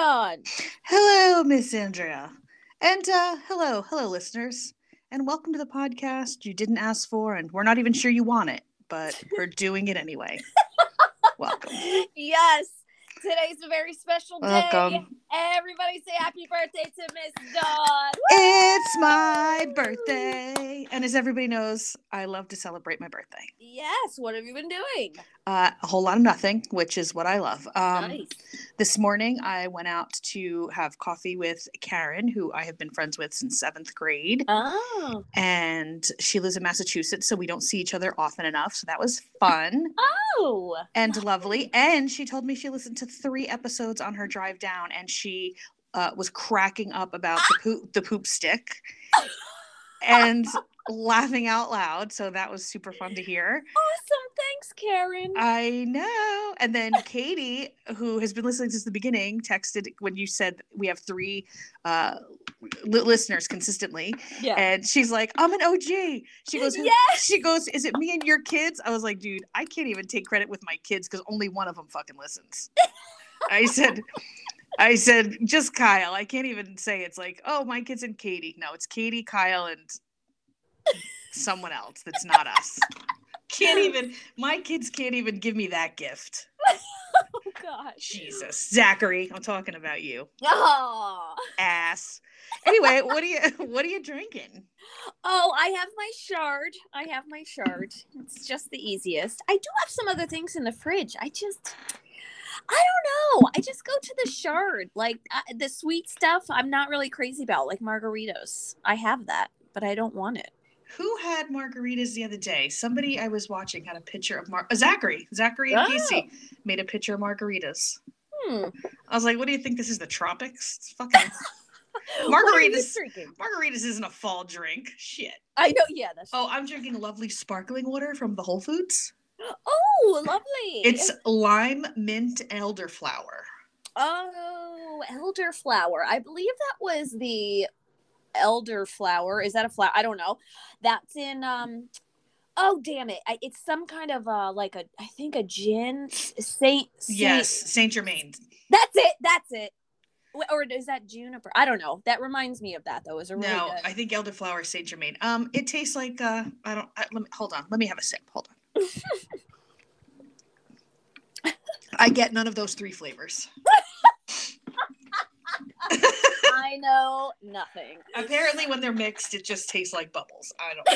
Dawn. Hello, Miss Andrea. And uh, hello, hello, listeners. And welcome to the podcast you didn't ask for, and we're not even sure you want it, but we're doing it anyway. welcome. Yes, today's a very special day. Welcome. Everybody say happy birthday to Miss Dawn. It's my birthday. And as everybody knows, I love to celebrate my birthday. Yes, what have you been doing? Uh, a whole lot of nothing, which is what I love. Um, nice. This morning, I went out to have coffee with Karen, who I have been friends with since seventh grade. Oh. And she lives in Massachusetts, so we don't see each other often enough. So that was fun Oh. and lovely. And she told me she listened to three episodes on her drive down, and she uh, was cracking up about the poop, the poop stick, and laughing out loud. So that was super fun to hear. Awesome. Thanks, Karen. I know. And then Katie, who has been listening since the beginning, texted when you said we have three uh, li- listeners consistently, yeah. and she's like, "I'm an OG." She goes, Yes! She goes, "Is it me and your kids?" I was like, "Dude, I can't even take credit with my kids because only one of them fucking listens." I said. I said just Kyle. I can't even say it's like, oh, my kids and Katie. No, it's Katie, Kyle, and someone else that's not us. Can't even. My kids can't even give me that gift. oh, gosh. Jesus, Zachary, I'm talking about you, Oh. ass. Anyway, what are you what are you drinking? Oh, I have my chard. I have my chard. It's just the easiest. I do have some other things in the fridge. I just, I don't know. I just go to the chard. Like uh, the sweet stuff, I'm not really crazy about, like margaritas. I have that, but I don't want it. Who had margaritas the other day? Somebody I was watching had a picture of Mar- uh, Zachary. Zachary and Oh. Casey made a picture of margaritas. Hmm. I was like, what do you think this is? The tropics? It's fucking What are you Margaritas. margaritas isn't a fall drink. Shit. I know. Yeah, that's. Oh, I'm drinking lovely sparkling water from the Whole Foods. Oh, lovely. It's lime mint elderflower. Oh, elderflower. I believe that was the elderflower. Is that a flower? I don't know. That's in um Oh damn it. I, it's some kind of uh like a I think a gin Saint, Saint Yes, Saint Germain. That's it. That's it. Or is that juniper? I don't know. That reminds me of that though. It's a really No, good. I think elderflower Saint Germain. Um, it tastes like uh, I don't. I, let me hold on. Let me have a sip. Hold on. I get none of those three flavors. I know nothing. Apparently, when they're mixed, it just tastes like bubbles. I don't.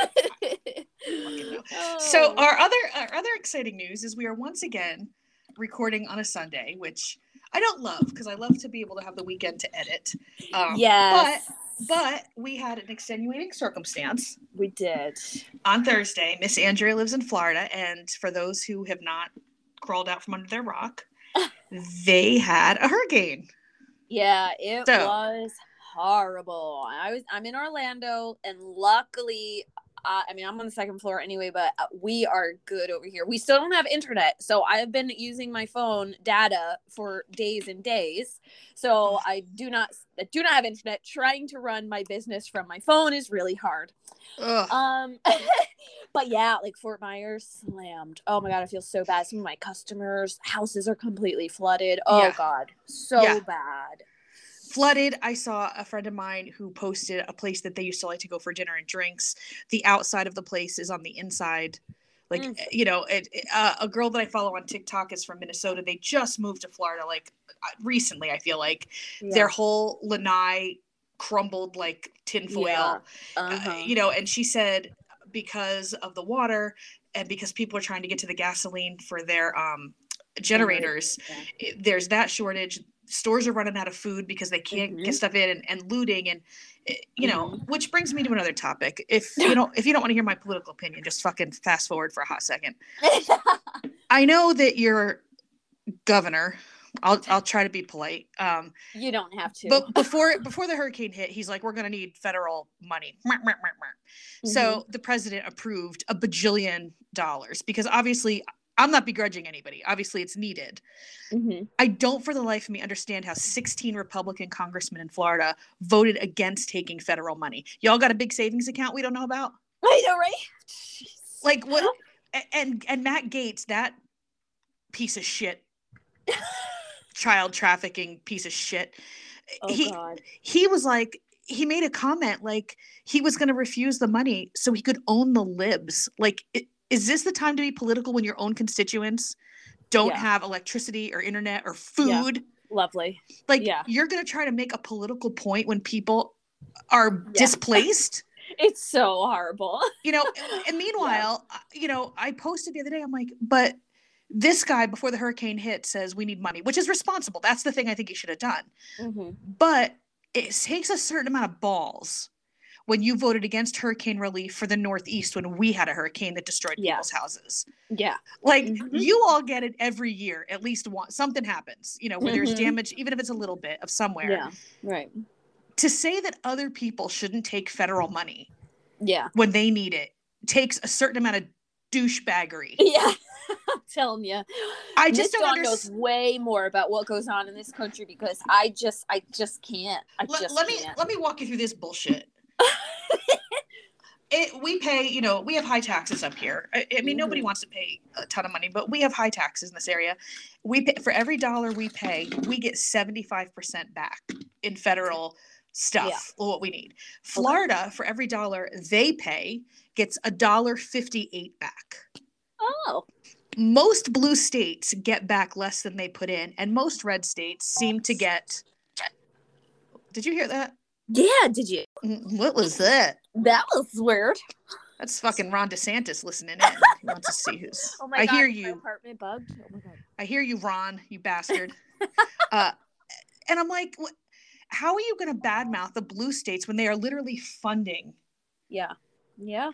fucking know. Oh. So our other our other exciting news is we are once again recording on a Sunday, which I don't love because I love to be able to have the weekend to edit. Um, yes. But we had an extenuating circumstance we did. on Thursday. Miss Andrea lives in Florida, and for those who have not crawled out from under their rock, they had a hurricane. Yeah, it So- was horrible. I was I'm in Orlando and luckily uh, I mean I'm on the second floor anyway, but uh, we are good over here. We still don't have internet, so I have been using my phone data for days and days. So I do not I do not have internet. Trying to run my business from my phone is really hard. Ugh. Um, but yeah, like Fort Myers slammed. Oh my god, I feel so bad. Some of my customers' houses are completely flooded. Oh Yeah. god, so Yeah. bad. Flooded. I saw a friend of mine who posted a place that they used to like to go for dinner and drinks. The outside of the place is on the inside. Like Mm. you know, it, it- uh, a girl that I follow on TikTok is from Minnesota. They just moved to Florida like uh, recently. I feel like their whole lanai crumbled like tinfoil. Yeah. Uh, uh-huh. you know, and she said because of the water and because people are trying to get to the gasoline for their um, generators, yeah. it- there's that shortage. Stores are running out of food because they can't Mhm. get stuff in and, and looting and eh, you know, Mm-hmm. which brings me to another topic. If you don't if you don't want to hear my political opinion, just fucking fast forward for a hot second. I know that your governor. I'll I'll try to be polite. Um, you don't have to. but before before the hurricane hit, he's like, "We're going to need federal money." Mwah. So Mm-hmm. the president approved a bajillion dollars because obviously I'm not begrudging anybody. Obviously, it's needed. Mhm. I don't, for the life of me, understand how 16 Republican congressmen in Florida voted against taking federal money. Y'all got a big savings account we don't know about? I know, right? Jeez. Like what? And and Matt Gaetz, that piece of shit, child trafficking piece of shit. Oh he God. he was like he made a comment like he was going to refuse the money so he could own the libs. Like i- is this the time to be political when your own constituents don't Yeah. have electricity or internet or Yeah. food? Lovely. Like Yeah. you're going to try to make a political point when people are Yeah. displaced? It's so horrible. you know and meanwhile uh, you know i posted the other day i'm like but this guy before the hurricane hit says we need money which is responsible that's the thing i think he should have done Mhm. but it takes a certain amount of balls when you voted against hurricane relief for the northeast when we had a hurricane that destroyed Yeah. people's houses Yeah. like Mhm. you all get it every year at least once something happens you know where there's Mhm. damage even if it's a little bit of somewhere Yeah. Right. to say that other people shouldn't take federal money Yeah. when they need it takes a certain amount of douchebaggery Yeah. I'm telling you. I just Miss don't Dawn knows understand. way more about what goes on in this country because I just I just can't. I Let, just let me can't. let me walk you through this bullshit. It we pay, you know, we have high taxes up here. I, I mean, nobody Mhm. wants to pay a ton of money, but we have high taxes in this area. We pay for every dollar we pay, we get seventy five percent back in federal stuff. What we need. Florida, for every dollar they pay, gets a dollar fifty eight back. Oh. most blue states get back less than they put in, and most red states seem to get. Did you hear that? Yeah, did you? Mm, What was that? That was weird. That's fucking Ron DeSantis listening in. He wants to see who's. Oh my I god. hear is my you. apartment bugged. Oh my god. I hear you, Ron. You bastard. uh, and I'm like, what, how are you going to badmouth the blue states when they are literally funding Yeah. Yeah.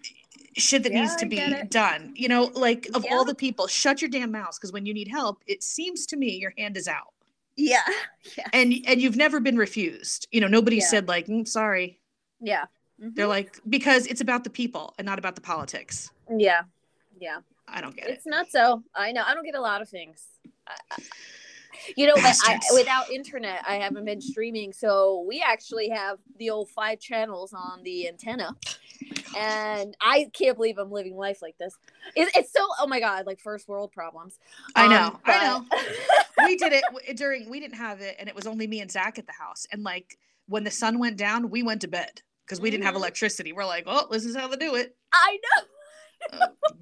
shit that Yeah, needs to I be done? You know, like of Yeah. all the people, shut your damn mouths because when you need help, it seems to me your hand is out. Yeah. Yeah. and and you've never been refused you know nobody Yeah. said like mm, sorry Yeah. they're Mhm. like because it's about the people and not about the politics Yeah. Yeah. i don't get it It's not so. I know. I don't get a lot of things. I- I- You know, I, without internet, I haven't been streaming. So we actually have the old five channels on the antenna, and I can't believe I'm living life like this. It, it's so. Oh my god, like first world problems. i know Um, i know we did it during we didn't have it and it was only me and zach at the house and like when the sun went down we went to bed because we didn't have Mhm. electricity we're like oh this is how they do it I know.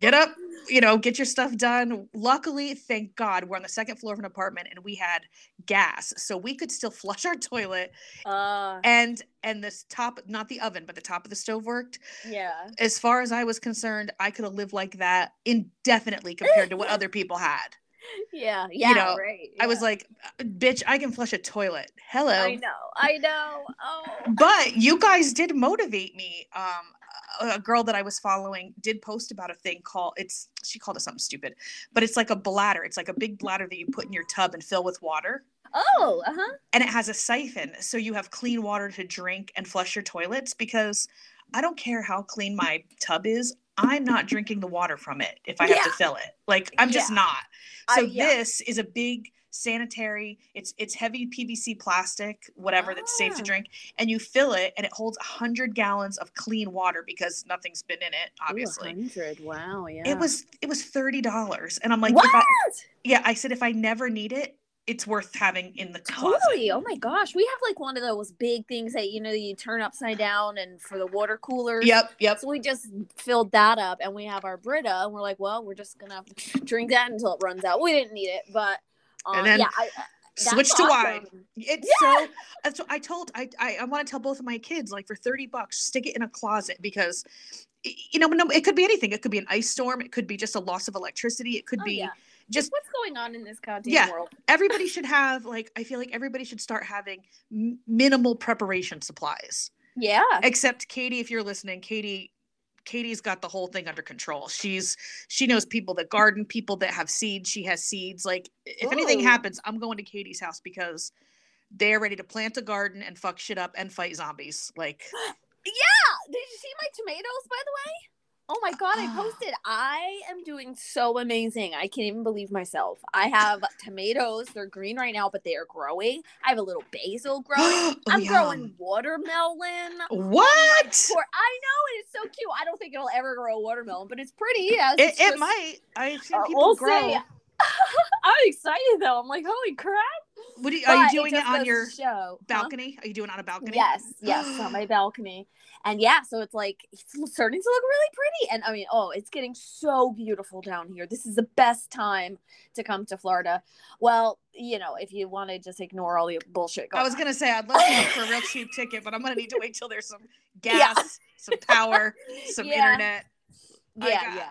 Get up you know get your stuff done luckily thank god we're on the second floor of an apartment and we had gas so we could still flush our toilet Uh, and and this top not the oven but the top of the stove worked yeah. as far as I was concerned, I could have lived like that indefinitely compared to what other people had. Yeah. Yeah. you know, right. I was like, "Uh, bitch, I can flush a toilet. Hello. I know. I know. Oh. But you guys did motivate me. Um, a girl that I was following did post about a thing called it's she called it something stupid, but it's like a bladder. It's like a big bladder that you put in your tub and fill with water. Oh. Uh huh. and it has a siphon so you have clean water to drink and flush your toilets because I don't care how clean my tub is. I'm not drinking the water from it if I have to fill it. Like I'm just Yeah. not. So yeah. this is a big sanitary. It's it's heavy PVC plastic, whatever that's safe to Ah. drink, and you fill it, and it holds hundred gallons of clean water because nothing's been in it. Obviously, 100. Wow. Yeah. it was it was thirty dollars, and I'm like, what? if I, yeah, I said if I never need it, it's worth having in the closet. Totally. Oh my gosh. We have like one of those big things that you know you turn upside down and for the water cooler. Yep, yep. So we just filled that up and we have our Brita and we're like, well, we're just gonna drink that until it runs out. We didn't need it, but um, And then yeah, I, Switch to wine. awesome. It's so. That's what I told. I I, I want to tell both of my kids like for thirty bucks, stick it in a closet because, you know, no, it could be anything. It could be an ice storm. It could be just a loss of electricity. It could Oh, be yeah. just what's going on in this goddamn Yeah. world. everybody should have like I feel like everybody should start having m- minimal preparation supplies. Yeah. Except Katie, if you're listening, Katie. Katie's got the whole thing under control. She's she knows people that garden, people that have seeds. She has seeds. Like if anything oh. happens, I'm going to Katie's house because they're ready to plant a garden and fuck shit up and fight zombies. Like Yeah. Did you see my tomatoes, by the way? Oh my god, I posted. I am doing so amazing. I can't even believe myself. I have tomatoes. They're green right now, but they are growing. I have a little basil growing. Oh, I'm yum. growing watermelon. What? I know it is so cute. I don't think it'll ever grow a watermelon, but it's pretty. Yes, It, it's it just- might. I've seen Uh, people we'll grow. I'm excited though. I'm like, holy crap! What do you, are you doing it, on your show, huh? balcony? Are you doing it on a balcony? Yes, yes, on my balcony. And yeah, so it's like it's starting to look really pretty. And I mean, oh, it's getting so beautiful down here. This is the best time to come to Florida. Well, you know, if you want to just ignore all the bullshit going I was on. gonna say I'd love to look for a real cheap ticket, but I'm gonna need to wait till there's some Yeah. gas, some power, some Yeah. internet. Yeah, yeah.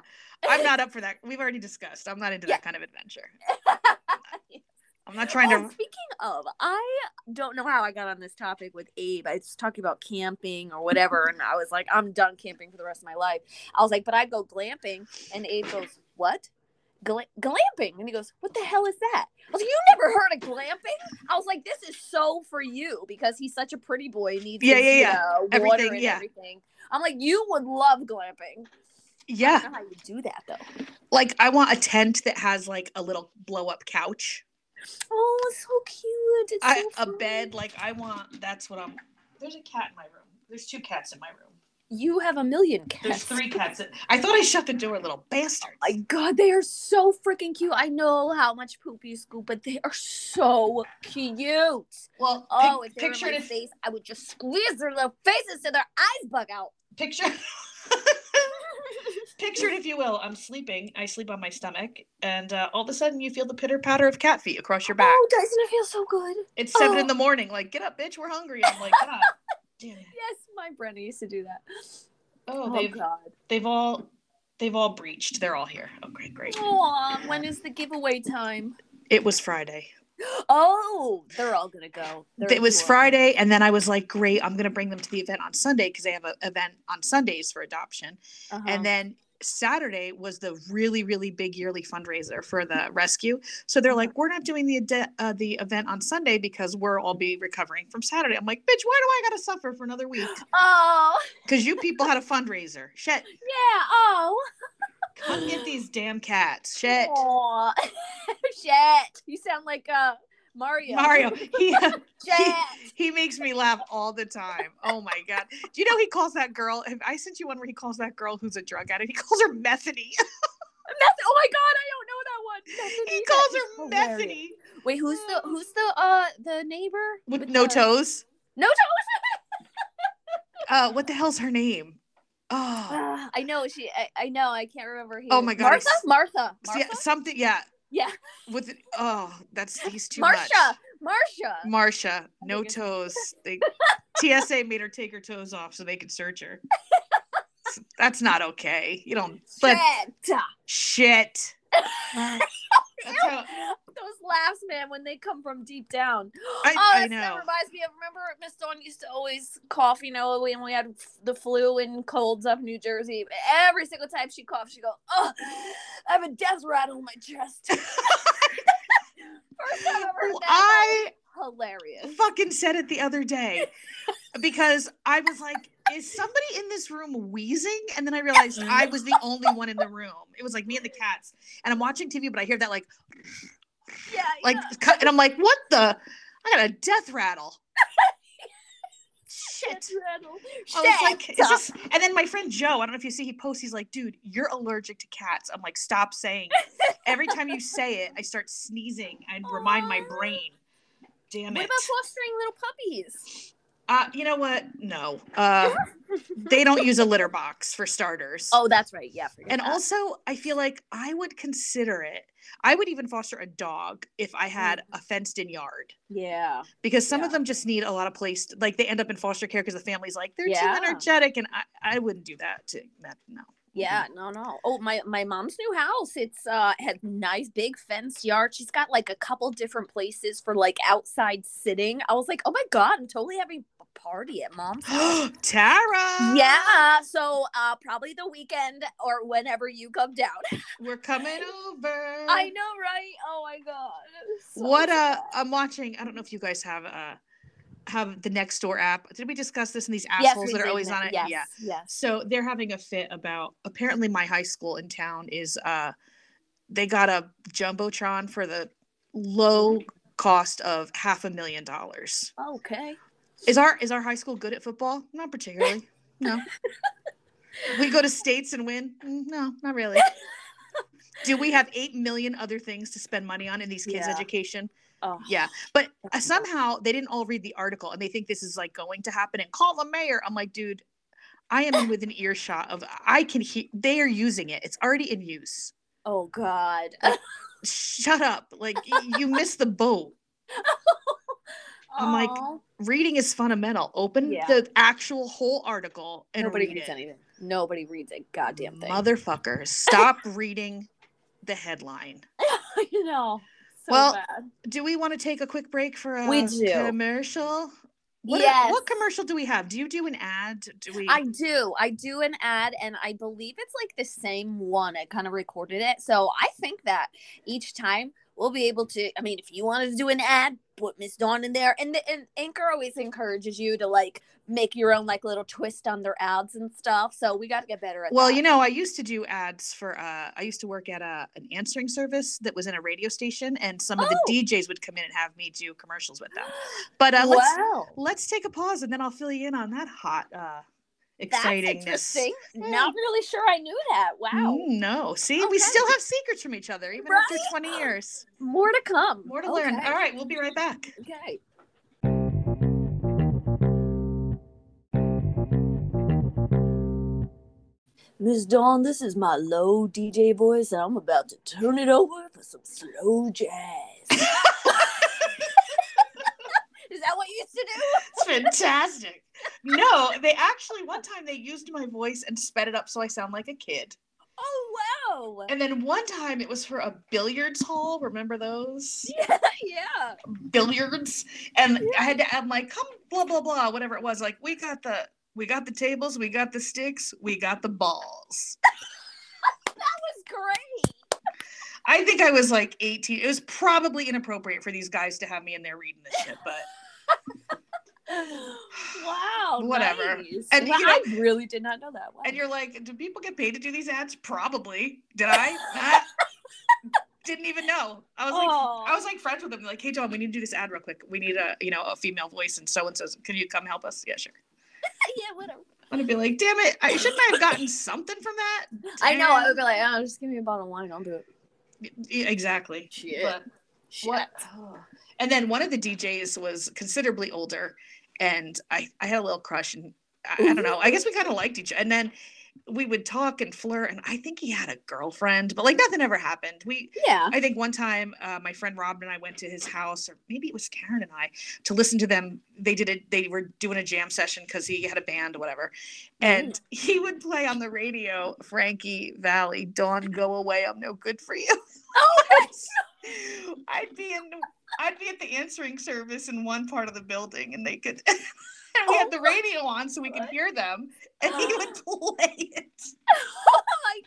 I'm not up for that. We've already discussed. I'm not into Yeah. that kind of adventure. I'm not trying Oh, to. speaking of, I don't know how I got on this topic with Abe. I was talking about camping or whatever, and I was like, I'm done camping for the rest of my life. I was like, but I go glamping, and Abe goes, "What? Gla- glamping?" And he goes, "What the hell is that?" I was like, "You never heard of glamping?" I was like, "This is so for you because he's such a pretty boy, needs Yeah, yeah, yeah. water Everything, and yeah. everything." I'm like, "You would love glamping." Yeah, how you do that though. like I want a tent that has like a little blow up couch, Oh, it's so cute. It's I, so a bed. Like I want. That's what I'm. There's a cat in my room. There's two cats in my room. You have a million cats. There's three cats. In, I thought I shut the door, little bastards. Oh my god, they are so freaking cute. I know how much poop you scoop, but they are so cute. well, Oh, pic- if they were picture in it my if face, I would just squeeze their little faces till their eyes bug out. picture. Picture it if you will. I'm sleeping. I sleep on my stomach, and uh, all of a sudden you feel the pitter patter of cat feet across your back. Oh, doesn't it feel so good? It's seven oh. in the morning. Like, get up, bitch. We're hungry. I'm like, God damn it. Yes, my Brenna used to do that. Oh, Oh, they've god. they've all they've all breached. They're all here. Okay, great. Aw, when is the giveaway time? It was Friday. Oh, they're all gonna go. They're It was adorable. Friday, and then I was like, great. I'm gonna bring them to the event on Sunday because they have an event on Sundays for adoption. Uh-huh. And then Saturday was the really, really big yearly fundraiser for the rescue. So they're like, we're not doing the uh, the event on Sunday because we're all be recovering from Saturday. I'm like, bitch, why do I gotta suffer for another week? Oh, Because you people had a fundraiser. Shit, yeah. Oh. come get these damn cats. Shit. Shit. You sound like uh Mario. Mario, he, Shit. he makes me laugh all the time. Oh my god! Do you know he calls that girl? I sent you one where he calls that girl who's a drug addict. He calls her Methany. Meth- oh my god, I don't know that one. He calls her hilarious. Methany Wait, who's the who's the uh the neighbor with no the- toes. No toes. Uh, what the hell's her name? Oh, Uh, I know she. I, I know. I can't remember. Who. Oh my God, Martha. it's- Martha. yeah, Martha. something. Yeah, Yeah. with oh, that's he's too Marsha. much. Marsha. Marsha, oh no toes. They TSA made her take her toes off so they could search her. That's not okay. You don't. But Shit. shit. That's how, laughs, man, when they come from deep down. I- oh, I that know. reminds me of remember Miss Dawn used to always cough. You know, when we had the flu and colds up New Jersey. Every single time she coughed, she go, "Oh, I have a death rattle in my chest." First time I've ever heard that. I hilarious. fucking said it the other day because I was like, is somebody in this room wheezing? And then I realized I was the only one in the room. It was like me and the cats. And I'm watching TV, but I hear that like, Yeah, like, yeah. cut, and I'm like, what the? I got a death rattle. Shit. Rattle. I was like, is this? And then my friend Joe, I don't know if you see, he posts, he's like, dude, you're allergic to cats. I'm like, stop saying it. Every time you say it, I start sneezing and remind my brain. Damn it. What about fostering little puppies? Uh, you know what? No. Uh, they don't use a litter box for starters. Oh, that's right. Yeah, and that. also, I feel like I would consider it. I would even foster a dog if I had a fenced in yard yeah, because some of them just need a lot of place. To, like they end up in foster care because the family's like they're Yeah. too energetic, and I, I wouldn't do that. To that, no. Yeah, no, no. Oh, my my mom's new house. It's uh had nice big fenced yard. She's got like a couple different places for like outside sitting. I was like, oh my god, I'm totally having a party at mom's. Tara. yeah, so uh probably the weekend or whenever you come down. we're coming over. I know, right? Oh my god. So what uh I'm watching. I don't know if you guys have uh have the Nextdoor app. Did we discuss this in these assholes we that are always on it? Yes, Yeah. Yes. So they're having a fit about apparently my high school in town is uh they got a jumbotron for the low cost of half a million dollars. Okay. Is our is our high school good at football? Not particularly. No. we go to states and win? No, not really. Do we have 8 million other things to spend money on in these kids' Yeah. education? Oh, Yeah, but uh, somehow they didn't all read the article and they think this is like going to happen and call the mayor. I'm like, dude, I am in within earshot of I can hear they are using it. It's already in use. oh God. Shut up. Like you missed the boat. I'm like, Reading is fundamental. Open Yeah. the actual whole article and nobody read reads it. anything. Nobody reads a goddamn thing. Motherfuckers, stop reading the headline. you know. So Well, bad. Do we want to take a quick break for a We do. commercial? What, yes. what commercial do we have? Do you do an ad? Do we? I do. I do an ad, and I believe it's like the same one. I kind of recorded it. So I think that each time we'll be able to. I mean, if you wanted to do an ad, put Miss Dawn in there. And, the, and Anchor always encourages you to like make your own like little twist on their ads and stuff. So we got to get better at well, that. you know, I used to do ads for. Uh, I used to work at a an answering service that was in a radio station, and some of Oh. the DJs would come in and have me do commercials with them. But uh, let's let's take a pause, and then I'll fill you in on that hot uh, excitingness. interesting. Yeah. Not really sure I knew that. Wow. Mm, no, see, we still have secrets from each other, even after 20 years. More to come. More to learn. All right, we'll be right back. Okay. Miss Dawn, this is my low DJ voice, and I'm about to turn it over for some slow jazz. is that what you used to do? It's fantastic. No, they actually one time they used my voice and sped it up so I sound like a kid. Oh wow! And then one time it was for a billiards hall. Remember those Yeah, yeah. billiards? And I had to. I'm like, come blah blah blah, whatever it was. Like we got the we got the tables, we got the sticks, we got the balls. That was great. I think I was like 18. It was probably inappropriate for these guys to have me in there reading this shit, but wow. Whatever. nice. And, Wow, you know- I really did not know that. Wow. and you're like, do people get paid to do these ads? Probably. Did I? Ah, Didn't even know. I was like. I was like friends with them. Like, hey John, we need to do this ad real quick. We need a, you know, a female voice, and so and so. Can you come help us? Yeah, sure. yeah, whatever. I'm gonna be like, damn it, I shouldn't I have gotten something from that. I know. I would be like, oh, just give me a bottle of wine. I'll do it. Exactly. Shit. But what? oh. And then one of the DJs was considerably older, and I I had a little crush, and I, I don't know. I guess we kind of liked each other. And then we would talk and flirt, and I think he had a girlfriend, but like nothing ever happened. We Yeah. I think one time uh, my friend Rob and I went to his house, or maybe it was Karen and I, to listen to them. They did it. They were doing a jam session because he had a band or whatever, and he would play on the radio, Frankie Valli, "Dawn, go away, I'm no good for you." Oh, I'd be in, I'd be at the answering service in one part of the building, and they could. And we had the radio on so we could hear them, and he would play it. oh my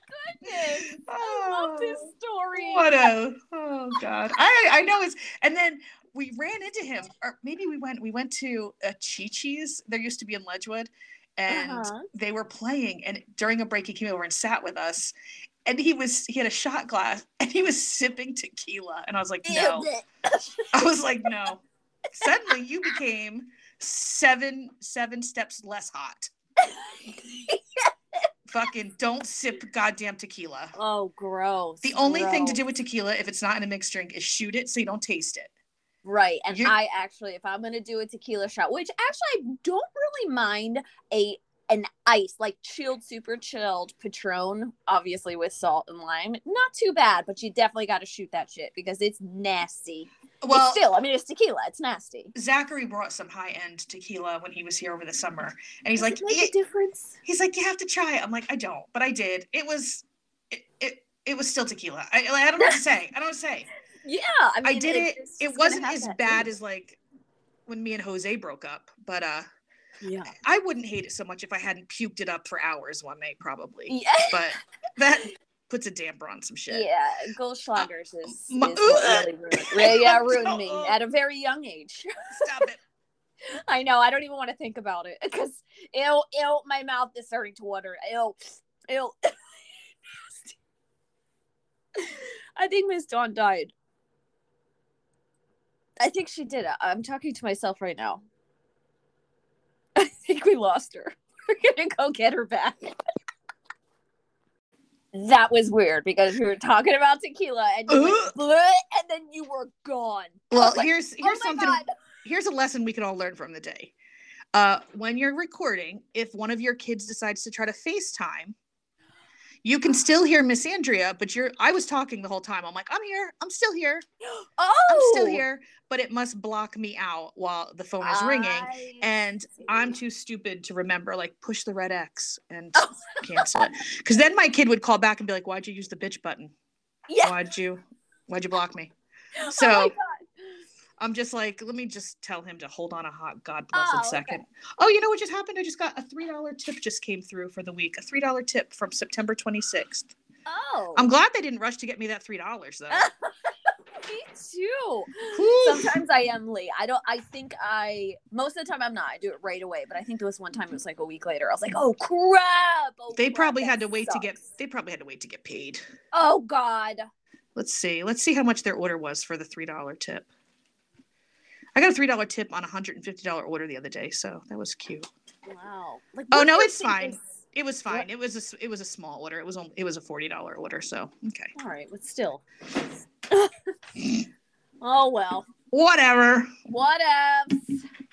goodness. I love this Oh. story. What a oh god. I I know it's and then we ran into him, or maybe we went we went to a Chi Chi's. There used to be in Ledgewood, and Uh-huh. they were playing. And during a break, he came over and sat with us. And he was he had a shot glass and he was sipping tequila. And I was like, no. I was like, no. Suddenly you became seven seven steps less hot. Fucking don't sip goddamn tequila. oh, gross. The only thing to do with tequila, if it's not in a mixed drink, is shoot it so you don't taste it. Right. And You- I actually, if I'm gonna do a tequila shot, which actually I don't really mind a an ice, like chilled, super chilled Patron, obviously with salt and lime. Not too bad, but you definitely gotta shoot that shit because it's nasty. Well, it's still, I mean it's tequila, it's nasty. Zachary brought some high end tequila when he was here over the summer, and he's Does like, make a difference. he's like, you have to try it. I'm like, I don't, but I did. It was, it, it, it was still tequila. I, I don't know what to say. I don't know what to say. Yeah. I mean I did it. It wasn't as bad as like when me and Jose broke up, but uh, Yeah. I wouldn't hate it so much if I hadn't puked it up for hours one night, probably. Yeah. But that puts a damper on some shit. Yeah, Goldschlagers is, is my- what really ruined, really, yeah, ruined me Oh. at a very young age. Stop it. I know. I don't even want to think about it because ew, ew, my mouth is starting to water. Ew, ew. I think Miss Dawn died. I think she did. I'm talking to myself right now. I think we lost her. We're gonna go get her back. That was weird because we were talking about tequila and you went, and then you were gone. Well, like, here's Oh here's my something God. here's a lesson we can all learn from the day. Uh, when you're recording, if one of your kids decides to try to FaceTime, you can still hear Miss Andrea, but you're I was talking the whole time. I'm like, I'm here, I'm still here, Oh, I'm still oh! here, but it must block me out while the phone is ringing. I And I'm too stupid to remember, like, push the red X and Oh. cancel it. Because then my kid would call back and be like, Why'd you use the bitch button? yeah. Why'd you why'd you block me? Oh So God. I'm just like, let me just tell him to hold on a hot God blessed Oh, okay. second. Oh, you know what just happened? I just got a three dollar tip just came through for the week. A three dollar tip from September 26th. Oh, I'm glad they didn't rush to get me that three dollars though. me too. Sometimes I am late. I don't. I think I most of the time I'm not. I do it right away. But I think there was one time it was like a week later. I was like, oh crap. Oh, they crap, probably had to wait to get they probably had to wait to get paid. Oh God. Let's see. Let's see how much their order was for the three dollar tip. I got a three dollar tip on a hundred and fifty dollar order the other day, so that was cute. Wow. Like, Oh, no, it's fine. is- It was fine. What? It was a it was a small order. It was only it was a forty dollar order. So okay, All right, but still. oh well. whatever. What else?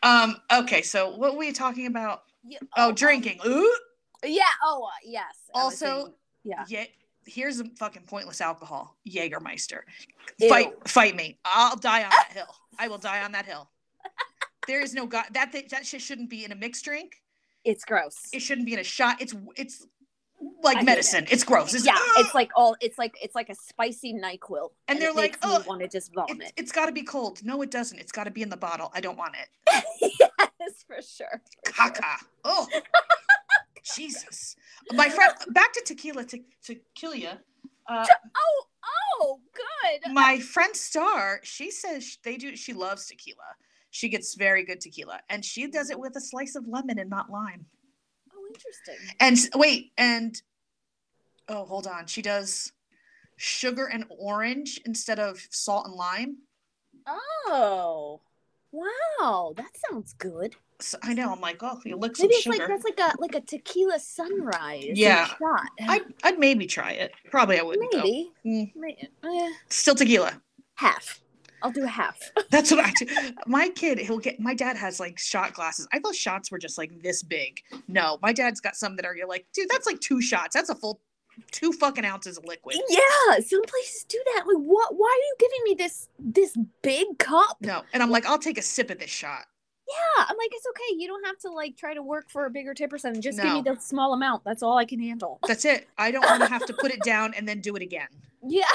Um. Okay. So what were we talking about? You- Oh, um, drinking. Ooh. yeah. Oh, uh, yes. Also, yeah. Yeah. Here's a fucking pointless alcohol. Jägermeister. Ew. Fight. Fight me. I'll die on that hill. I will die on that hill. There is no god. That that shit shouldn't be in a mixed drink. It's gross. It shouldn't be in a shot. It's it's like hate medicine. It's gross. It's, yeah, it's like all. It's like it's like a spicy Nyquil, And they're like, "Ugh, want to just It, vomit. it's got to be cold. No, it doesn't. It's got to be in the bottle. I don't want it. yes, for sure. for sure. Caca. Oh, Jesus. My friend, back to tequila te- tequila. Uh, Oh, oh, good. my friend Star, she says they do. She loves tequila. She gets very good tequila, and she does it with a slice of lemon and not lime. Oh, interesting. And wait, and oh, hold on. She does sugar and orange instead of salt and lime. Oh, wow, that sounds good. So, I know. I'm like, oh, you looks. Maybe it's sugar. like that's like a like a tequila sunrise. Yeah. shot. I'd, I'd maybe try it. Probably I wouldn't. maybe. Mm. May- eh, Still tequila. half. I'll do a half. That's what I do. My kid, he'll get. My dad has like shot glasses. I thought shots were just like this big. No, my dad's got some that are. You're like, dude, that's like two shots. That's a full, two fucking ounces of liquid. Yeah, some places do that. Like, what? Why are you giving me this this big cup? No, and I'm like, I'll take a sip of this shot. Yeah, I'm like, it's okay. You don't have to like try to work for a bigger tip percentage. Just give me the small amount. That's all I can handle. That's it. I don't want to have to put it down and then do it again. Yeah,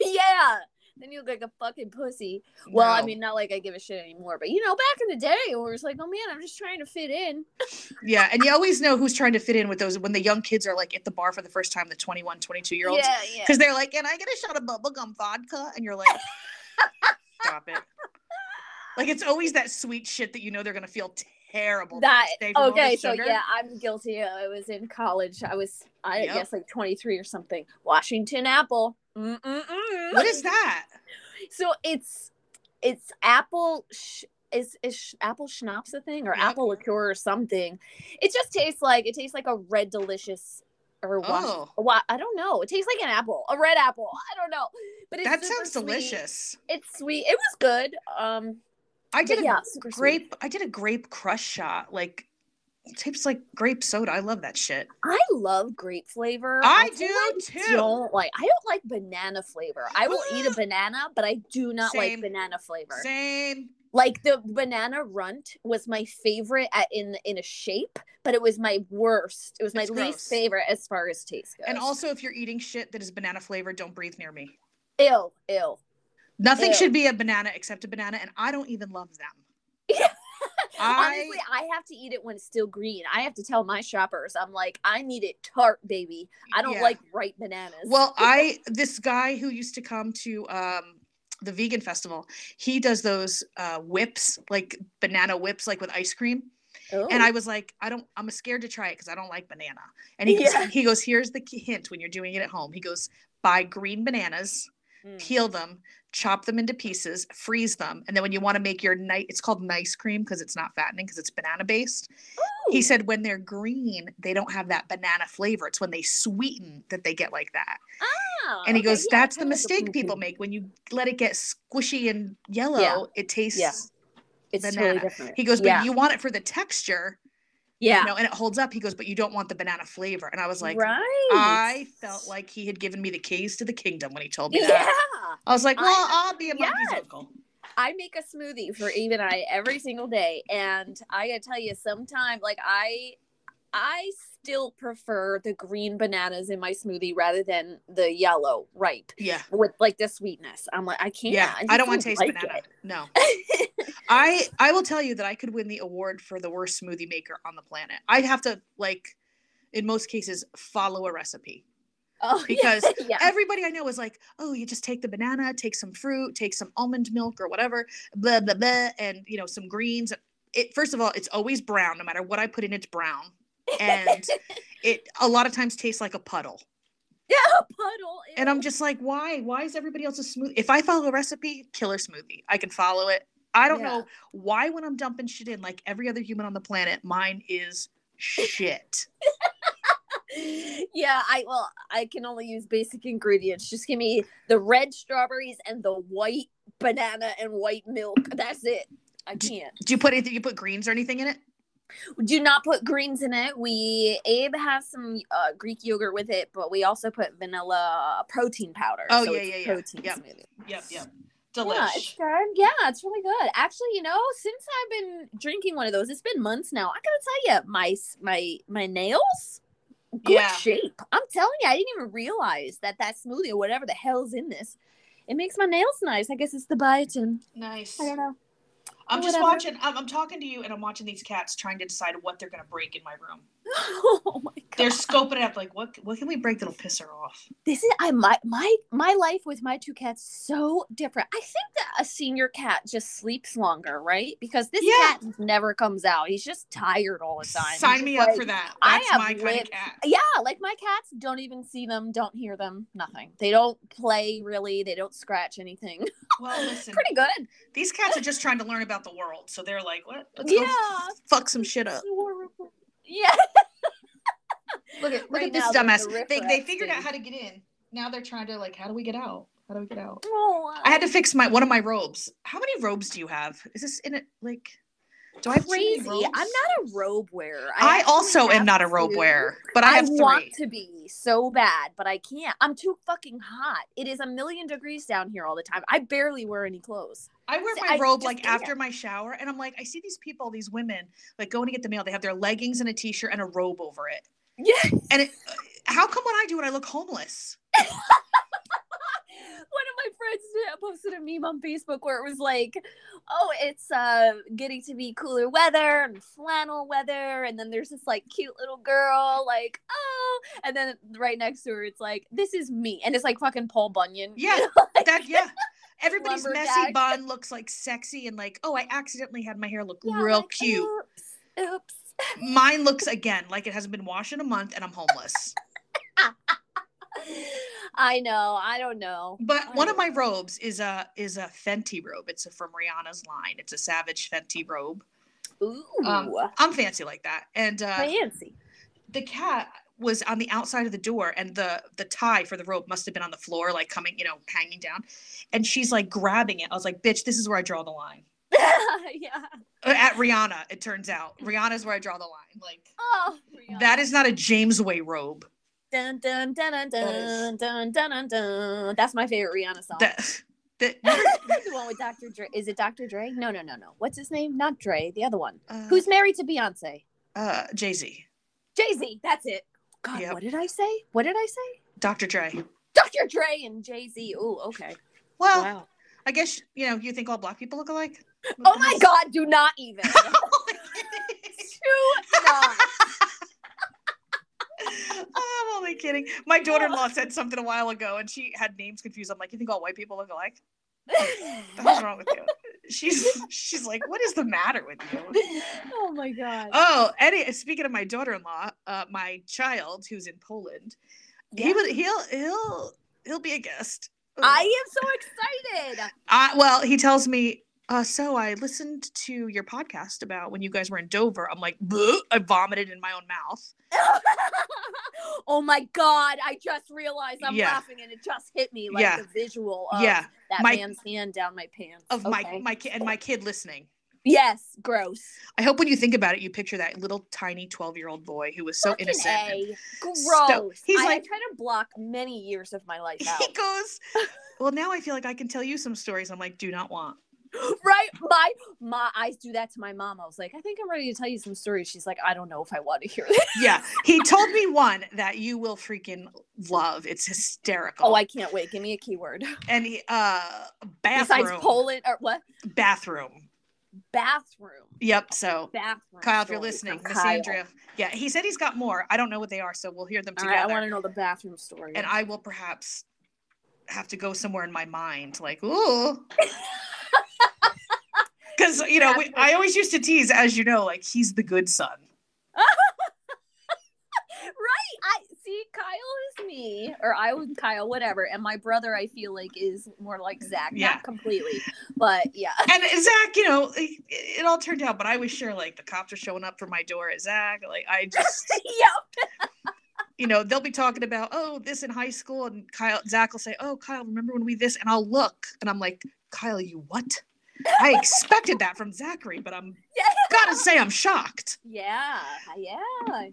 yeah. Then you look like a fucking pussy. Well, I mean, not like I give a shit anymore, but you know, back in the day, it was like, oh man, I'm just trying to fit in. yeah, and you always know who's trying to fit in with those when the young kids are like at the bar for the first time, the 21, 22 year olds. Yeah, yeah. Because they're like, can I get a shot of bubblegum vodka? And you're like, stop it. Like it's always that sweet shit that you know they're gonna feel terrible. That next day from all the okay, so yeah, I'm guilty. I was in college. I was, I Yep. guess, like 23 or something. Washington apple. Mm-mm-mm. What is that? So it's it's apple. Sh- is is sh- apple schnapps a thing or Yep. apple liqueur or something? It just tastes like it tastes like a red delicious or what? Oh. Wa- I don't know. It tastes like an apple, a red apple. I don't know, but it's That sounds sweet. delicious. It's sweet. It was good. Um, I did but a yeah, super sweet. grape. I did a grape crush shot. Like it tastes like grape soda. I love that shit. I love grape flavor. I say do too. Don't like. I don't like banana flavor. I will eat a banana, but I do not Same. like banana flavor. Same. Like the banana runt was my favorite at, in in a shape, but it was my worst. It was my It's least gross. favorite as far as taste goes. And also, if you're eating shit that is banana flavored, don't breathe near me. ew, ew. Nothing Ew. should be a banana except a banana, and I don't even love them. I- Honestly, I have to eat it when it's still green. I have to tell my shoppers, I'm like, I need it tart, baby. I don't Yeah. like ripe bananas. Well, I this guy who used to come to um the vegan festival, he does those uh whips, like banana whips, like with ice cream. And I was like, I don't, I'm scared to try it because I don't like banana. And he goes, he goes, here's the hint when you're doing it at home. He goes, buy green bananas, Mm. peel them, chop them into pieces, freeze them, and then when you want to make your night, it's called nice cream because it's not fattening because it's banana based. He said when they're green, they don't have that banana flavor. It's when they sweeten that they get like that. Oh, And he okay, goes, yeah, "That's the kinda like mistake people make when you let it get squishy and yellow. It tastes." It's banana. totally different. He goes, "But yeah, you want it for the texture, yeah, you know, and it holds up." He goes, "But you don't want the banana flavor." And I was like, right. I felt like he had given me the keys to the kingdom when he told me yeah. that. I was like, "Well, I'll be a monkey's yes. uncle." I make a smoothie for Eve and I every single day, and I gotta tell you, sometimes like I, I still prefer the green bananas in my smoothie rather than the yellow ripe Yeah, with like the sweetness. I'm like, I can't. yeah. just I don't want to taste like banana. it. No. I I will tell you that I could win the award for the worst smoothie maker on the planet. I'd have to like in most cases follow a recipe. Oh, Because yeah, Everybody I know is like, "Oh, you just take the banana, take some fruit, take some almond milk or whatever, blah blah blah and, you know, some greens." It first of all, it's always brown no matter what I put in it's brown. And it a lot of times tastes like a puddle. yeah, a puddle. And I'm just like, why? Why is everybody else's smoothie? If I follow a recipe, killer smoothie. I can follow it. I don't Yeah. know why when I'm dumping shit in like every other human on the planet, mine is shit. yeah, I well, I can only use basic ingredients. Just give me the red strawberries and the white banana and white milk. That's it. I can't. Do you put anything? You put greens or anything in it? Do not put greens in it. We Abe has some uh, Greek yogurt with it, but we also put vanilla protein powder. Oh, so yeah, it's yeah, yeah. Protein Yep. smoothie. Yep, yep. Yeah, it's good. Yeah, it's really good. Actually, you know, since I've been drinking one of those, it's been months now. I gotta tell you, my my my nails, good Yeah. shape. I'm telling you, I didn't even realize that that smoothie or whatever the hell's in this, it makes my nails nice. I guess it's the biotin. Nice. I don't know. I'm just Whatever. watching. I'm, I'm talking to you, and I'm watching these cats trying to decide what they're gonna break in my room. oh my god. They're scoping it up, like what what can we break that'll piss her off? this is I my my my life with my two cats so different. I think that a senior cat just sleeps longer, right? Because this Yeah. cat never comes out. He's just tired all the time. Sign me just up for that. I That's have my kind lived- of cat. Yeah, like my cats don't even see them, don't hear them, nothing. They don't play really. They don't scratch anything. Well, listen, Pretty good. these cats are just trying to learn about the world, so they're like, "What? Let's Yeah. fuck some shit up." Yeah. Look at look Right at this dumbass. the They they figured out how to get in. Now they're trying to like, how do we get out? How do we get out? Oh, I had to um, fix my one of my robes. How many robes do you have? Is this in it like? Do I have crazy. I'm not a robe wearer. I, actually also am not a robe wearer, but I have three. want to be so bad, but I can't. I'm too fucking hot. It is a million degrees down here all the time. I barely wear any clothes. I wear my I robe like after my shower, and I'm like, I see these people, these women, like going to get the mail. They have their leggings and a t-shirt and a robe over it. Yeah. And it, uh, how come when I do it, I look homeless? One of my friends posted a meme on Facebook where it was like, "Oh, it's uh getting to be cooler weather and flannel weather," and then there's this like cute little girl like, "Oh," and then right next to her it's like, "This is me," and it's like fucking Paul Bunyan. Yeah, that yeah. Everybody's messy bun looks like sexy and like, oh, I accidentally had my hair look yeah, real like, cute. Oops. Oops. Mine looks again like it hasn't been washed in a month, and I'm homeless. I know. I don't know. But I one of my robes is a is a Fenty robe. It's a, from Rihanna's line. It's a Savage Fenty robe. Ooh, Um, I'm fancy like that. And uh, fancy. the cat was on the outside of the door, and the the tie for the robe must have been on the floor, like coming, you know, hanging down. And she's like grabbing it. I was like, "Bitch, this is where I draw the line." yeah. Uh, At Rihanna, it turns out Rihanna's where I draw the line. Like Oh, that is not a Jamesway robe. dun dun dun dun dun dun dun dun dun. That's my favorite Rihanna song. That that the one with Dr. Dre. Is it Dr. Dre? No, no, no, no. What's his name? Not Dre. The other one. uh, Who's married to Beyonce? uh, Jay Z, Jay Z. That's it. God, Yep. what did I say? What did I say? Dr. Dre. Dr. Dre and Jay Z. Oh, okay. Well, wow. I guess you know you think all black people look alike. Oh my God! Do not even. Oh do not. I'm only kidding. My daughter-in-law said something a while ago, and she had names confused. I'm like, you think all white people look alike? The hell's wrong with you? She's she's like, what is the matter with you? oh my God. Oh, any speaking of my daughter-in-law, uh, my child who's in Poland, he would he'll he'll he'll be a guest. I am so excited. Uh, well, he tells me uh, so I listened to your podcast about when you guys were in Dover. I'm like, I vomited in my own mouth. oh my god! I just realized I'm Yeah. laughing and it just hit me like Yeah. the visual of Yeah, that my- man's hand down my pants. Of my Okay. my kid and my kid listening. yes, gross. I hope when you think about it, you picture that little tiny 12 year old boy who was so Fucking innocent. A. Gross. So- he's I, like- I try to block many years of my life out. He goes, Well, now I feel like I can tell you some stories I'm like, do not want. right? My my I do that to my mom. I was like, I think I'm ready to tell you some stories. She's like, I don't know if I want to hear this. Yeah. He told me one that you will freaking love. It's hysterical. Oh, I can't wait. Give me a keyword. and he, uh Besides bathroom. Poland or what? Bathroom. Bathroom. Yep. So Bathroom. Kyle, if you're listening, Andrea. Yeah, he said he's got more. I don't know what they are, so we'll hear them together. right, I want to know the bathroom story. and I will perhaps have to go somewhere in my mind, like, ooh. Because you know, we, I always used to tease, as you know, like he's the good son. right. I see Kyle is me, or I was Kyle, whatever. And my brother, I feel like, is more like Zach. Yeah. Not completely, but yeah. And Zach, you know, it, it all turned out, but I was sure like the cops are showing up for my door at Zach. Like I just, yeah. you know, they'll be talking about, oh, this in high school, and Kyle, Zach will say, oh, Kyle, remember when we this? And I'll look, and I'm like, Kyle, you what? I expected that from Zachary, but I'm Yeah. gotta say I'm shocked. Yeah, yeah.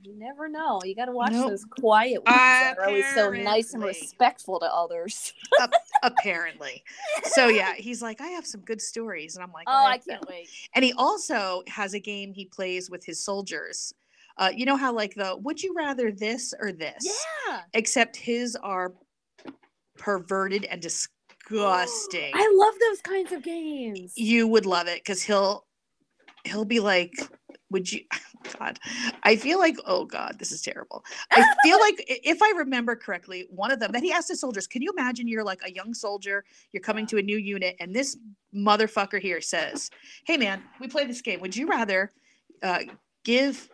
You never know. You got to watch Nope. those quiet ones that are always so nice and respectful to others. apparently. So yeah, he's like, I have some good stories, and I'm like, Oh, I "Right." can't wait. And he also has a game he plays with his soldiers. Uh, you know how like the would you rather this or this? Yeah. Except his are perverted and disgusting. I love those kinds of games. you would love it because he'll he'll be like, would you? God, I feel like oh God, this is terrible. I feel like if I remember correctly, one of them that he asked the soldiers, can you imagine you're like a young soldier, you're coming Yeah. to a new unit, and this motherfucker here says, "Hey man, we play this game. Would you rather uh, give?"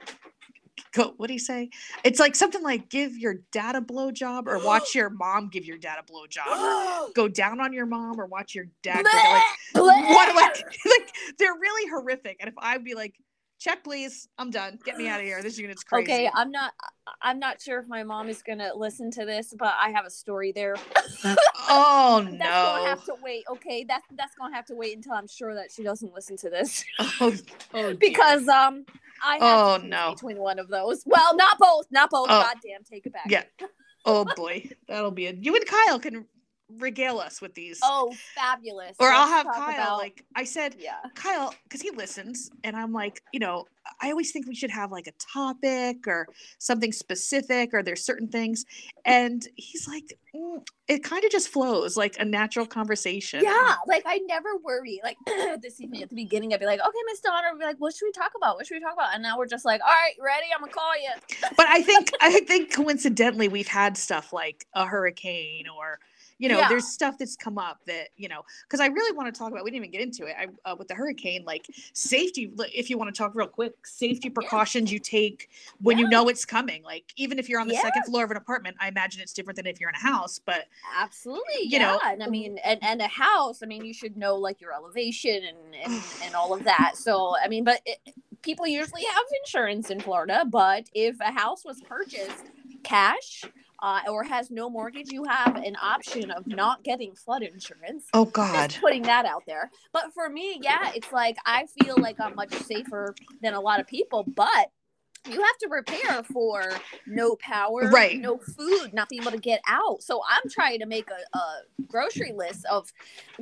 Go, what do you say? It's like something like give your dad a blowjob or watch your mom give your dad a blowjob. Go down on your mom or watch your dad. go like, what like like they're really horrific and if i'd be like check please i'm done get me out of here this unit's crazy Okay, I'm not. I'm not sure if my mom is gonna listen to this, but I have a story there. oh That's gonna have to wait. Okay, that's that's gonna have to wait until I'm sure that she doesn't listen to this oh, oh because um I have Oh, to choose no. between one of those. Well, not both, not both. Oh. God damn, take it back. Yeah. oh boy that'll be it you and kyle can regale us with these Oh, fabulous. or i'll have kyle about- like i said yeah. Kyle, because he listens, and I'm like, you know, I always think we should have like a topic or something specific, or there's certain things, and he's like, "Mm, it kind of just flows like a natural conversation. Yeah, like I never worry. Like this evening at the beginning, I'd be like, "Okay, Miss Donner," I'd be like, "What should we talk about? What should we talk about?" And now we're just like, "All right, ready? I'm gonna call you." but I think I think coincidentally we've had stuff like a hurricane or you know Yeah. there's stuff that's come up that you know because I really want to talk about we didn't even get into it I, uh, with the hurricane like safety if you want to talk real quick safety precautions you take when you know it's coming like even if you're on the Yeah. second floor of an apartment I imagine it's different than if you're in a house but Absolutely, You yeah. know, and I mean, and and a house. I mean, you should know like your elevation and and, and all of that. So I mean, but it, people usually have insurance in Florida. But if a house was purchased cash. Uh, or has no mortgage, you have an option of not getting flood insurance. oh just putting that out there. But for me, yeah, it's like I feel like I'm much safer than a lot of people, but you have to prepare for no power, Right. no food, not being able to get out. So I'm trying to make a, a grocery list of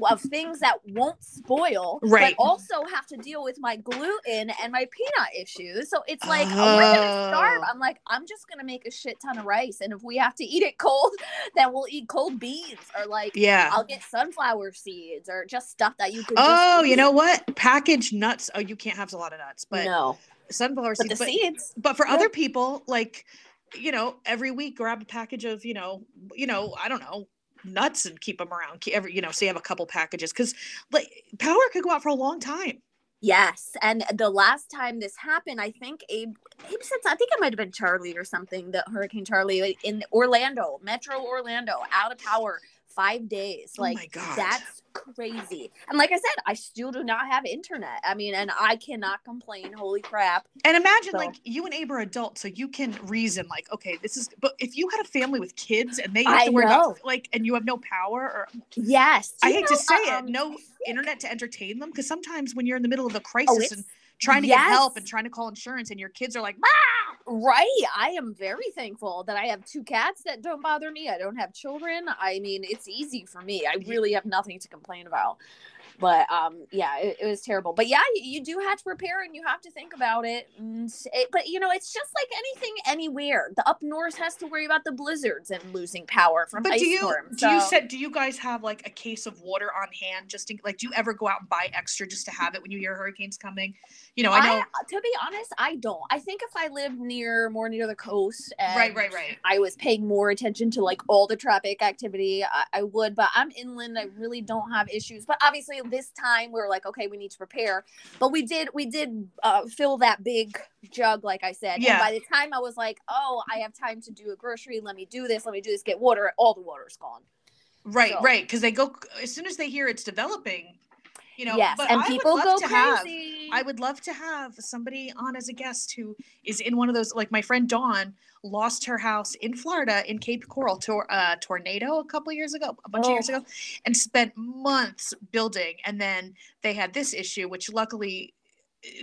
of things that won't spoil, Right. but also have to deal with my gluten and my peanut issues. So it's like we're gonna starve. Oh. I'm like, I'm just gonna make a shit ton of rice, and if we have to eat it cold, then we'll eat cold beans or like yeah I'll get sunflower seeds or just stuff that you could. oh you know what packaged nuts oh you can't have a lot of nuts but no, sunflower but seeds the seeds. but for Yeah. other people like you know every week grab a package of you know you know i don't know nuts and keep them around every you know so you have a couple packages because like power could go out for a long time Yes, and the last time this happened, I think Abe, Abe said I think it might have been Charley or something. The Hurricane Charley in Orlando, Metro Orlando, out of power five days. Oh Like God. that's crazy. And like I said, I still do not have internet. I mean, and I cannot complain. Holy crap! And imagine So- like you and Abe are adults, so you can reason like, okay, this is. But if you had a family with kids and they have to worry know. about like, and you have no power, or Yes, I hate to say um, it, no internet to entertain them, because sometimes when you're in the middle of a Oh, crisis it's and trying to get help and trying to call insurance, and your kids are like, Right. I am very thankful that I have two cats that don't bother me. I don't have children. I mean, it's easy for me. I really have nothing to complain about. But um, yeah, it, it was terrible. But yeah, you, you do have to prepare and you have to think about it. And it. But you know, it's just like anything anywhere. The up north has to worry about the blizzards and losing power from But ice do you storms. do you so- said do you guys have like a case of water on hand just in, like do you ever go out and buy extra just to have it when you hear hurricanes coming? You know, I know to be honest, I don't. I think if I lived near more near the coast, and right, right, right. I was paying more attention to like all the traffic activity, I, I would. But I'm inland. I really don't have issues. But obviously, this time we were like, okay, we need to prepare. But we did, we did uh, fill that big jug, like I said. Yeah. And by the time I was like, oh, I have time to do a grocery. Let me do this. Let me do this. Get water. All the water's gone. Right, So- right. Because they go as soon as they hear it's developing, you know. yes, and I people go to have- crazy. I would love to have somebody on as a guest who is in one of those. Like my friend Dawn lost her house in Florida in Cape Coral to a uh, tornado a couple years ago, a bunch of years Oh. ago, and spent months building. And then they had this issue, which luckily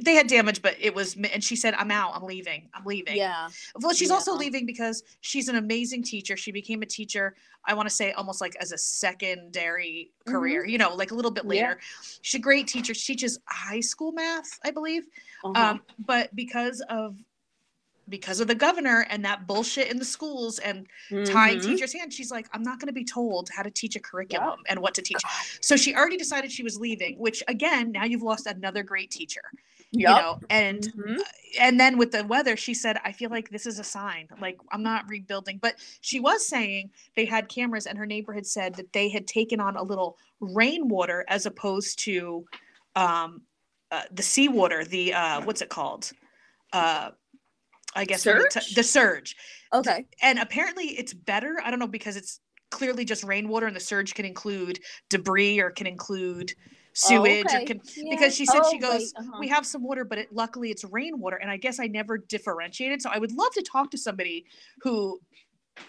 they had damage, but it was. And she said, "I'm out. I'm leaving. I'm leaving." yeah. Well, she's also leaving because she's an amazing teacher. She became a teacher, I want to say almost like as a secondary career, you know, like a little bit Mm-hmm. Yeah. later. She's a great teacher. She teaches high school math, I believe. Uh-huh. Um, but because of because of the governor and that bullshit in the schools and tying Mhm. teachers' hands, she's like, I'm not going to be told how to teach a curriculum and what to teach. So she already decided she was leaving, which again, now you've lost another great teacher, you know, and Mhm. and then with the weather she said i feel like this is a sign like i'm not rebuilding but she was saying they had cameras and her neighbor had said that they had taken on a little rainwater as opposed to um uh, the seawater the uh what's it called uh i guess when the t- Surge? the surge Okay. and apparently it's better i don't know because it's clearly just rainwater and the surge can include debris or can include sewage or Oh, okay. can Yeah. because she said she Oh, goes right, uh-huh. we have some water but it luckily it's rainwater and i guess i never differentiated so i would love to talk to somebody who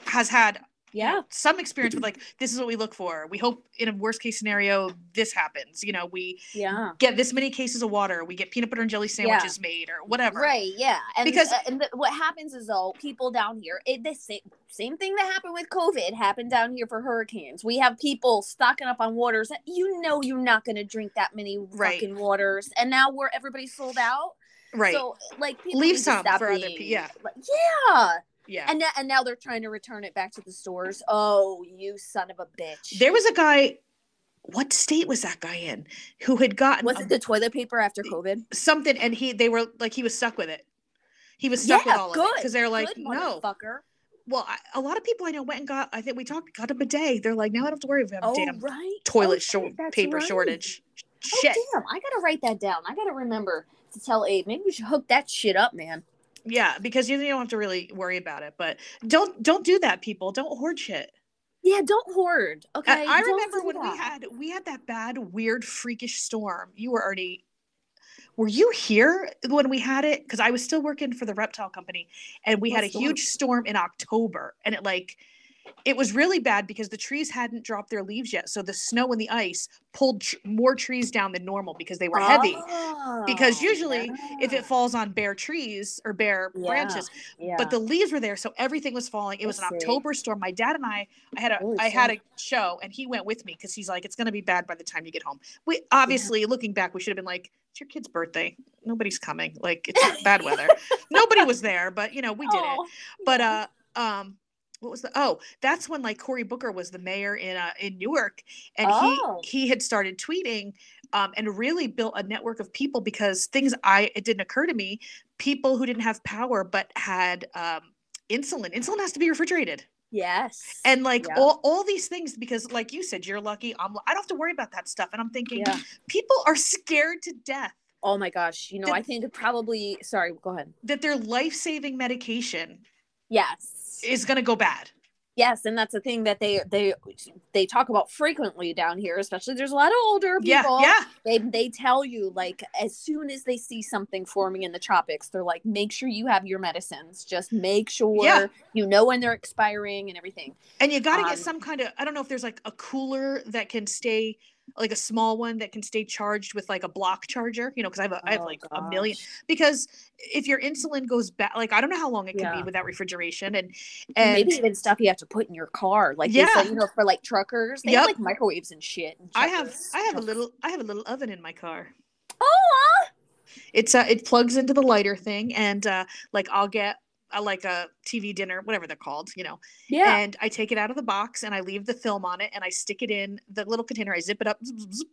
has had Yeah. some experience with like this is what we look for we hope in a worst case scenario this happens you know we Yeah. get this many cases of water we get peanut butter and jelly sandwiches made or whatever Right. Yeah. And Because- because and the, what happens is though people down here, it the same same thing that happened with COVID happened down here for hurricanes. We have people stocking up on waters that you know you're not going to drink that many Right. fucking waters, and now we're everybody's sold out. right So like people Leave some for other people yeah. like, yeah. Yeah And now, and now they're trying to return it back to the stores. Oh, you son of a bitch! there was a guy what state was that guy in who had gotten was a- it the toilet paper after COVID? something and he they were like he was stuck with it he was stuck with Yeah, all of good, it because they're like Good no motherfucker. well I, a lot of people i know went and got i think we talked got a bidet they're like now i don't have to worry about Oh, damn right. toilet Oh, shor- shit, that's paper right. shortage Oh, shit damn. I gotta write that down. I gotta remember to tell Abe. Maybe we should hook that shit up, man. Yeah because you, don't have to really worry about it but don't don't do that people don't hoard shit Yeah, don't hoard. Okay. I, I remember when we had we had that bad weird freakish storm you were already were you here when we had it because i was still working for the reptile company and we What had a storm? huge storm in october and it like it was really bad because the trees hadn't dropped their leaves yet. So the snow and the ice pulled tr- more trees down than normal because they were heavy. Because Oh, usually if it falls on bare trees or bare Yeah, branches yeah. but the leaves were there so everything was falling. It was an see. october storm. My dad and i i had a Holy I had a show and he went with me because he's like it's going to be bad by the time you get home. We obviously looking back we should have been like it's your kid's birthday. Nobody's coming. Like it's bad weather. Nobody was there but you know we did it. Oh, but uh um what was the oh that's when like cory booker was the mayor in uh in newark and Oh. he he had started tweeting um and really built a network of people because things i it didn't occur to me people who didn't have power but had um insulin insulin has to be refrigerated yes. and like Yeah. all, all these things because like you said you're lucky i'm i don't have to worry about that stuff and i'm thinking yeah. people are scared to death Oh my gosh. You know, Did- I think probably. Sorry. Go ahead. that their life-saving medication Yes. is going to go bad Yes, and that's a thing that they they they talk about frequently down here. Especially, there's a lot of older people. Yeah, yeah. They they tell you like as soon as they see something forming in the tropics, they're like, make sure you have your medicines. Just make sure Yeah. you know when they're expiring and everything. And you got to Um, get some kind of I don't know if there's like a cooler that can stay like a small one that can stay charged with like a block charger, you know, because I have a, I have Oh, like a million because if your insulin goes back like I don't know how long it can be without refrigeration and and Maybe even stuff you have to put in your car, like Yeah. said, you know, for like truckers, they Yep. have like microwaves and shit. and I have. I have a little I have a little oven in my car. Oh, It's uh it plugs into the lighter thing and uh like I'll get a, like a TV dinner, whatever they're called, you know. yeah. And I take it out of the box and I leave the film on it and I stick it in the little container. I zip it up, zip, zip,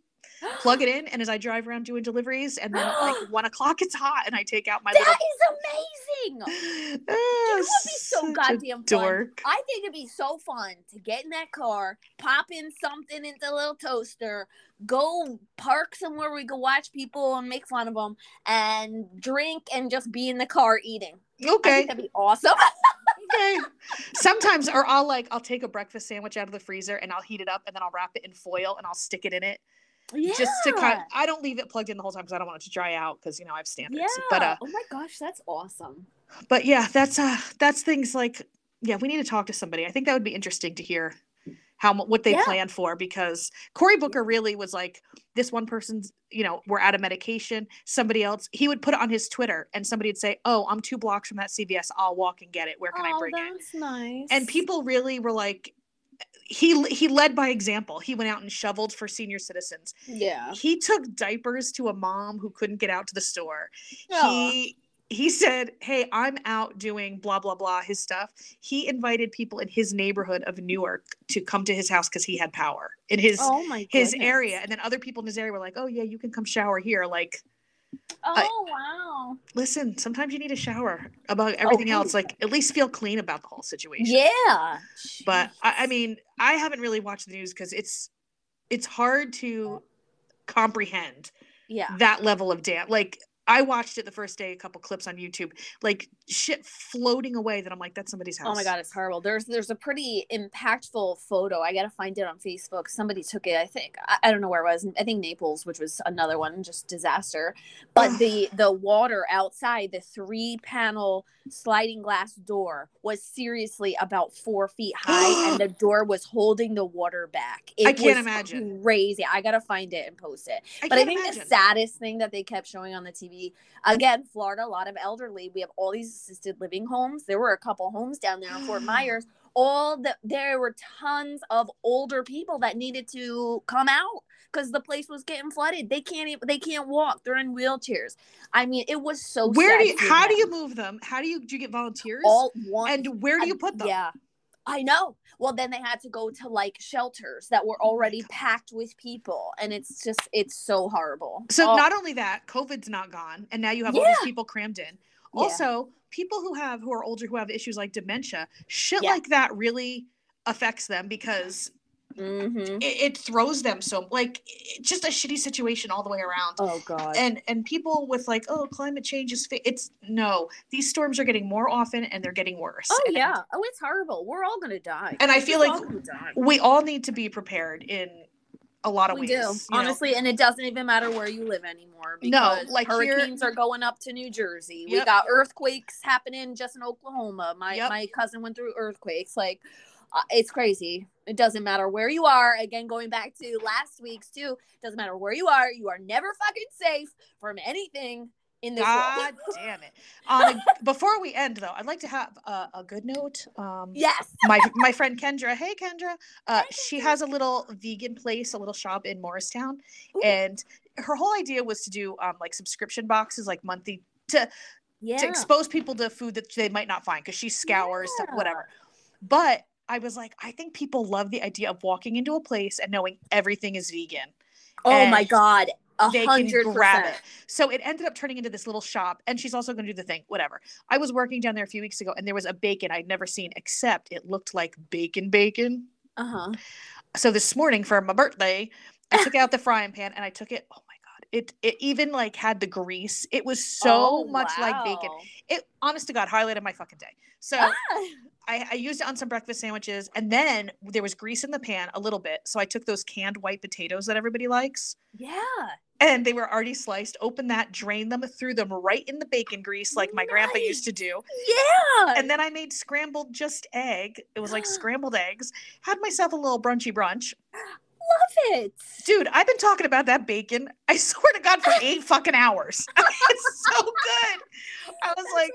plug it in, and as I drive around doing deliveries, and then at like one o'clock it's hot, and I take out my That little. is amazing. Ah, It would be so such a goddamn fun. I think it'd be so fun to get in that car, pop in something into a little toaster, go park somewhere we can watch people and make fun of them, and drink and just be in the car eating. Okay, that'd be awesome. okay. Sometimes, or I'll like I'll take a breakfast sandwich out of the freezer and I'll heat it up and then I'll wrap it in foil and I'll stick it in it yeah. just to kind. I don't leave it plugged in the whole time because I don't want it to dry out because you know I have standards. Yeah. But uh, oh my gosh, that's awesome. but yeah, that's uh that's things like yeah, we need to talk to somebody. I think that would be interesting to hear how what they Yeah. plan for because Cory Booker really was like this one person's you know we're out of medication. Somebody else he would put it on his Twitter and somebody would say, "Oh, I'm two blocks from that CVS. I'll walk and get it. Where can I oh, bring it?" that's nice. And people really were like. He he led by example. He went out and shoveled for senior citizens. yeah. He took diapers to a mom who couldn't get out to the store he he said hey i'm out doing blah blah blah his stuff he invited people in his neighborhood of newark to come to his house because he had power in his oh my his area and then other people in his area were like oh yeah you can come shower here like Oh wow. listen sometimes you need a shower about oh, everything Oh, else like at least feel clean about the whole situation Yeah. but I, I mean i haven't really watched the news because it's it's hard to comprehend yeah. that level of damn like i watched it the first day a couple clips on youtube like shit floating away that i'm like that's somebody's house Oh my god, it's horrible. There's there's a pretty impactful photo. I gotta find it on Facebook. Somebody took it. I think I, I don't know where it was. I think Naples, which was another one, just disaster. But the the water outside the three panel sliding glass door was seriously about four feet high, and the door was holding the water back. It I can't was imagine. Crazy. I gotta find it and post it. I But I think imagine. the saddest thing that they kept showing on the TV, again, Florida, a lot of elderly. We have all these assisted living homes. There were a couple homes down there in Fort Myers. All the there were tons of older people that needed to come out because the place was getting flooded. They can't even they can't walk. They're in wheelchairs. I mean, it was so. where sad do you how do you move them how do you do you get volunteers all one and where do you put them Yeah. I know. Well, then they had to go to like shelters that were Oh already packed with people, and it's just it's so horrible. so Oh, not only that covid's not gone and now you have all these people crammed in Yeah. also people who have who are older who have issues like dementia shit Yeah. like that really affects them because mhm. it, it throws them so like just a shitty situation all the way around Oh god. and and people with like oh climate change is fa-. it's no these storms are getting more often and they're getting worse oh And- yeah. Oh, it's horrible. We're all gonna die. And I We're feel like all we all need to be prepared in a lot of we ways do you know? honestly, and it doesn't even matter where you live anymore. No, like here- hurricanes are going up to New Jersey. We got earthquakes happening just in Oklahoma. My Yep. my cousin went through earthquakes. Like uh, it's crazy. It doesn't matter where you are. Again, going back to last week's too. Doesn't matter where you are. You are never fucking safe from anything in this God world. damn it. A, before we end, though, I'd like to have a, a good note. Um, yes. my my friend Kendra, hey Kendra, uh, she has a little vegan place, a little shop in Morristown, Ooh. and her whole idea was to do um, like subscription boxes, like monthly, to Yeah. to expose people to food that they might not find because she scours stuff, Yeah. whatever. But I was like, I think people love the idea of walking into a place and knowing everything is vegan. oh my god. A they hundred can grab percent. it. So it ended up turning into this little shop, and she's also going to do the thing, whatever. I was working down there a few weeks ago, and there was a bacon I'd never seen, except it looked like bacon bacon. Uh huh. So this morning for my birthday, I took out the frying pan and I took it. Oh! It it even like had the grease. It was so Oh, much like bacon. It honest to God highlighted my fucking day. So ah. I, I used it on some breakfast sandwiches, and then there was grease in the pan a little bit. So I took those canned white potatoes that everybody likes, Yeah. and they were already sliced. Opened that, drained them, threw them right in the bacon grease, like my grandpa used to do. Yeah. And then I made scrambled just egg. It was like scrambled eggs. Had myself a little brunchy brunch. Ah, love it. Dude, I've been talking about that bacon. I swear to God, for eight fucking hours. it's so good. I was That's like,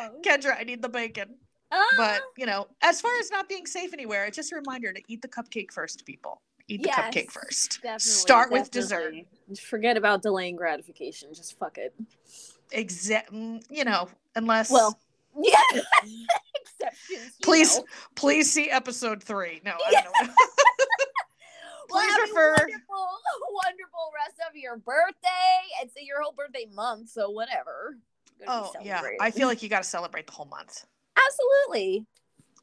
awesome. Kendra, I need the bacon. But ah. you know, as far as not being safe anywhere, it's just a reminder to eat the cupcake first, people. Eat the cupcake first. Definitely, Start with dessert. definitely. Forget about delaying gratification. Just fuck it. Exact. Mm, you know, unless. Well, yeah. Exceptions. please, know. please see episode three. No, I Yeah. don't know. Well, please a refer- Wonderful, wonderful rest of your birthday. It's your whole birthday month, so whatever. Oh yeah. I feel like you got to celebrate the whole month. absolutely.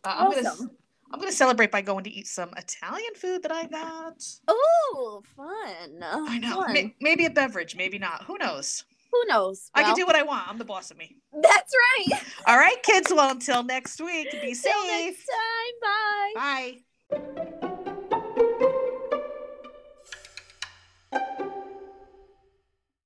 Uh, I'm gonna. Awesome. I'm gonna celebrate by going to eat some Italian food that I got. Oh, fun! I know. Fun. May- maybe a beverage, maybe not. Who knows? Who knows? I can do what I want. I'm the boss of me. That's right. All right, kids. Well, until next week, be safe. Till next time.